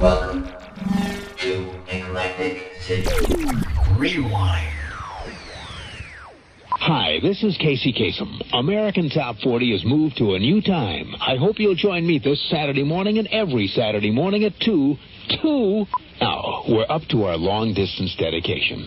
Welcome to Eclectic City. Rewind. Hi, this is Casey Kasem. American Top 40 has moved to a new time. I hope you'll join me this Saturday morning and every Saturday morning at 2. 2. Now, we're up to our long distance dedication.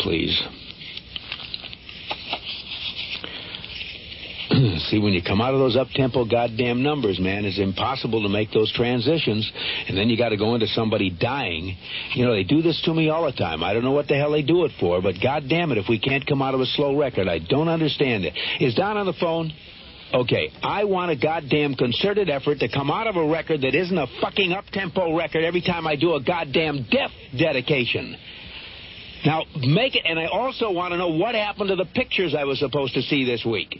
Please. See, when you come out of those up-tempo goddamn numbers, man, it's impossible to make those transitions. And then you got to go into somebody dying. You know, they do this to me all the time. I don't know what the hell they do it for, but goddamn it, if we can't come out of a slow record, I don't understand it. Is Don on the phone? Okay, I want a goddamn concerted effort to come out of a record that isn't a fucking up-tempo record every time I do a goddamn death dedication. Now, make it, and I also want to know what happened to the pictures I was supposed to see this week.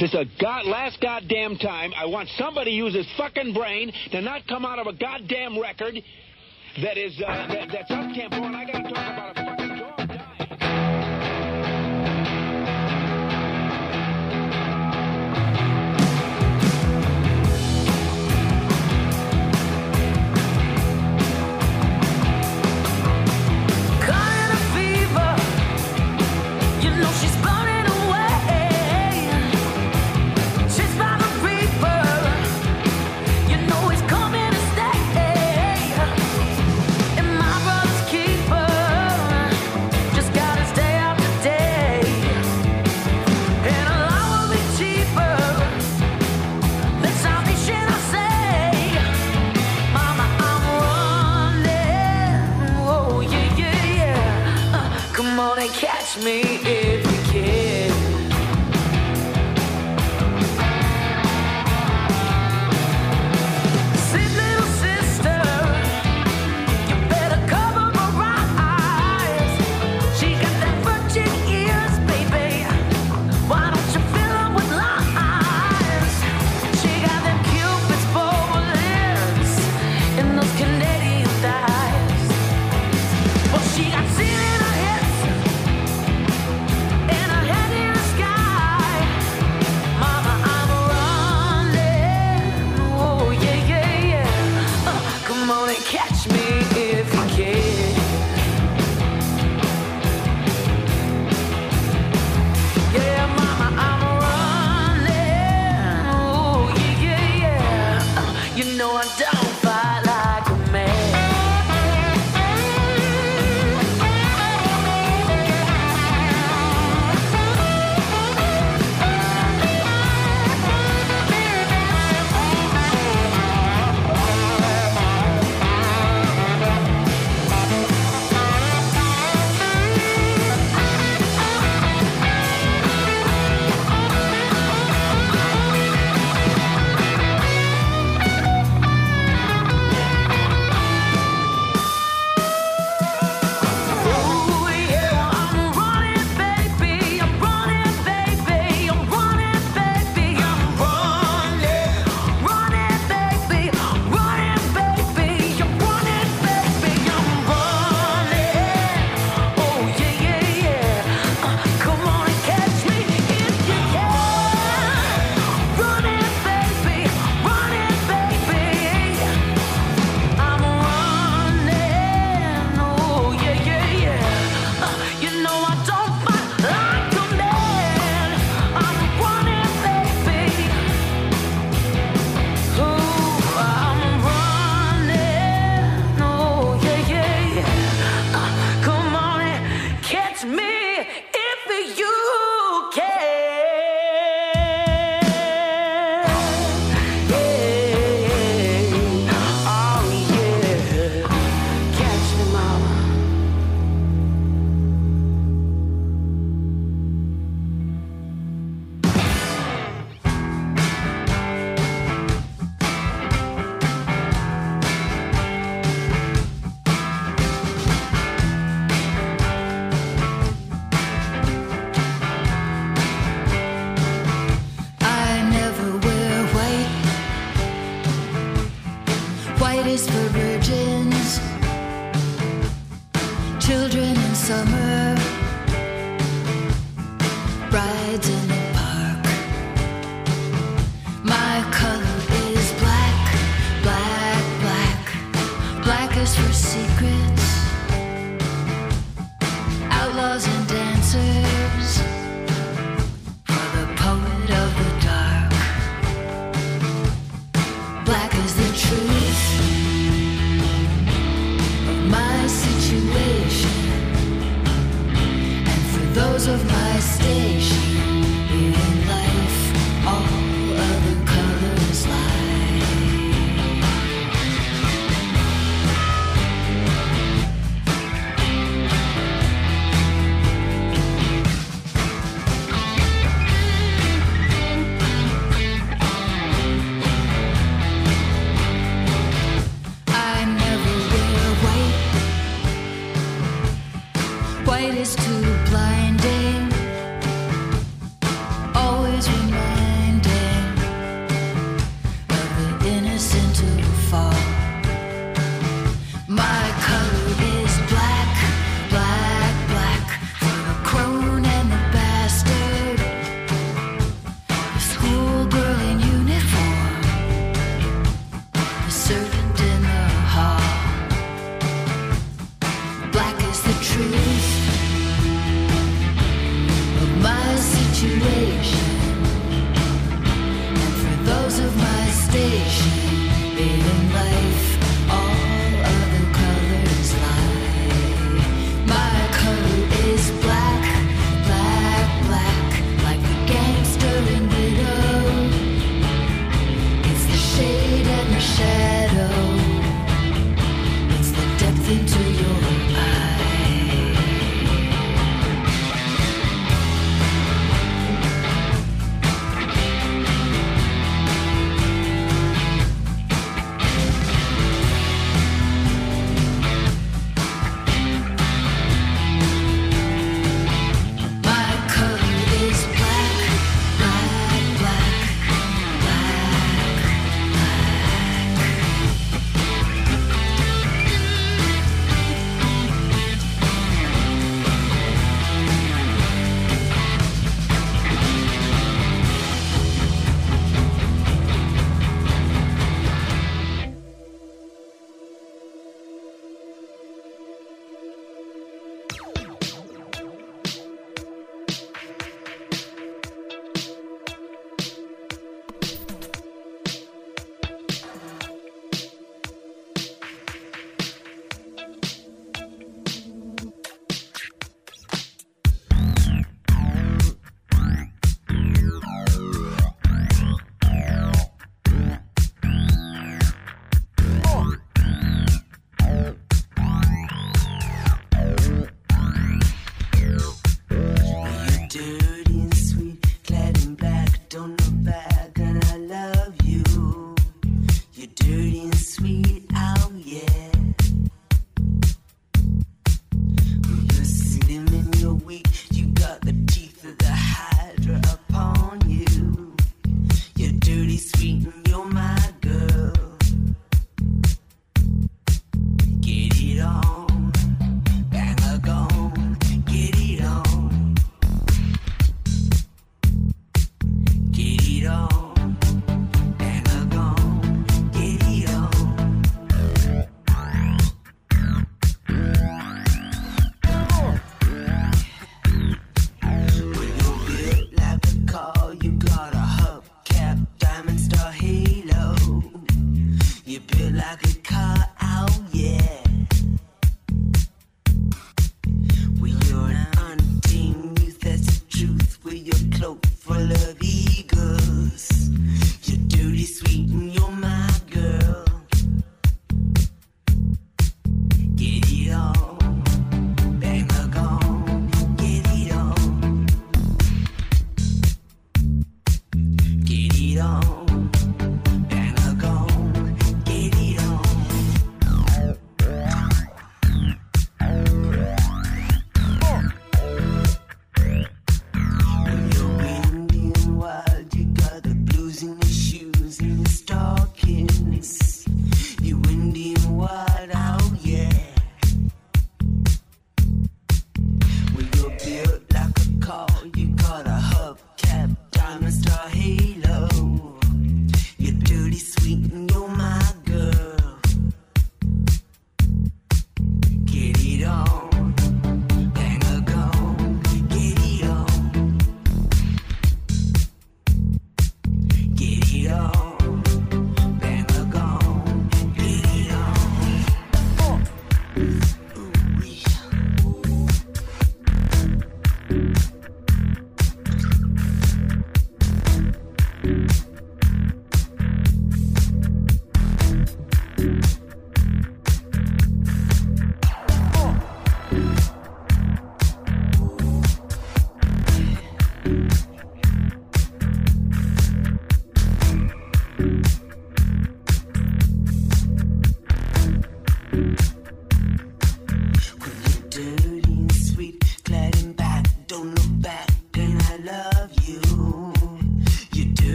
This a god, last goddamn time. I want somebody to use his fucking brain to not come out of a goddamn record that is uh, that, that's up tempo, and I got to talk about a And sweet,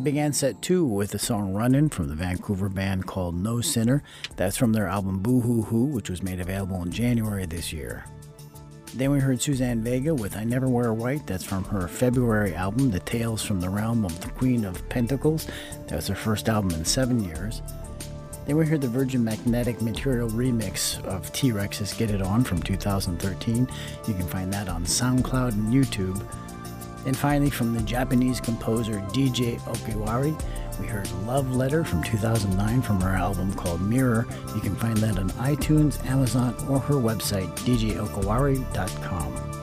We began set two with the song Runnin' from the Vancouver band called No Sinner. That's from their album Boo Hoo Hoo, which was made available in January this year. Then we heard Suzanne Vega with I Never Wear White. That's from her February album, The Tales from the Realm of the Queen of Pentacles. That was her first album in seven years. Then we heard the Virgin Magnetic Material remix of T Rex's Get It On from 2013. You can find that on SoundCloud and YouTube. And finally, from the Japanese composer DJ Okawari, we heard Love Letter from 2009 from her album called Mirror. You can find that on iTunes, Amazon, or her website, djokawari.com.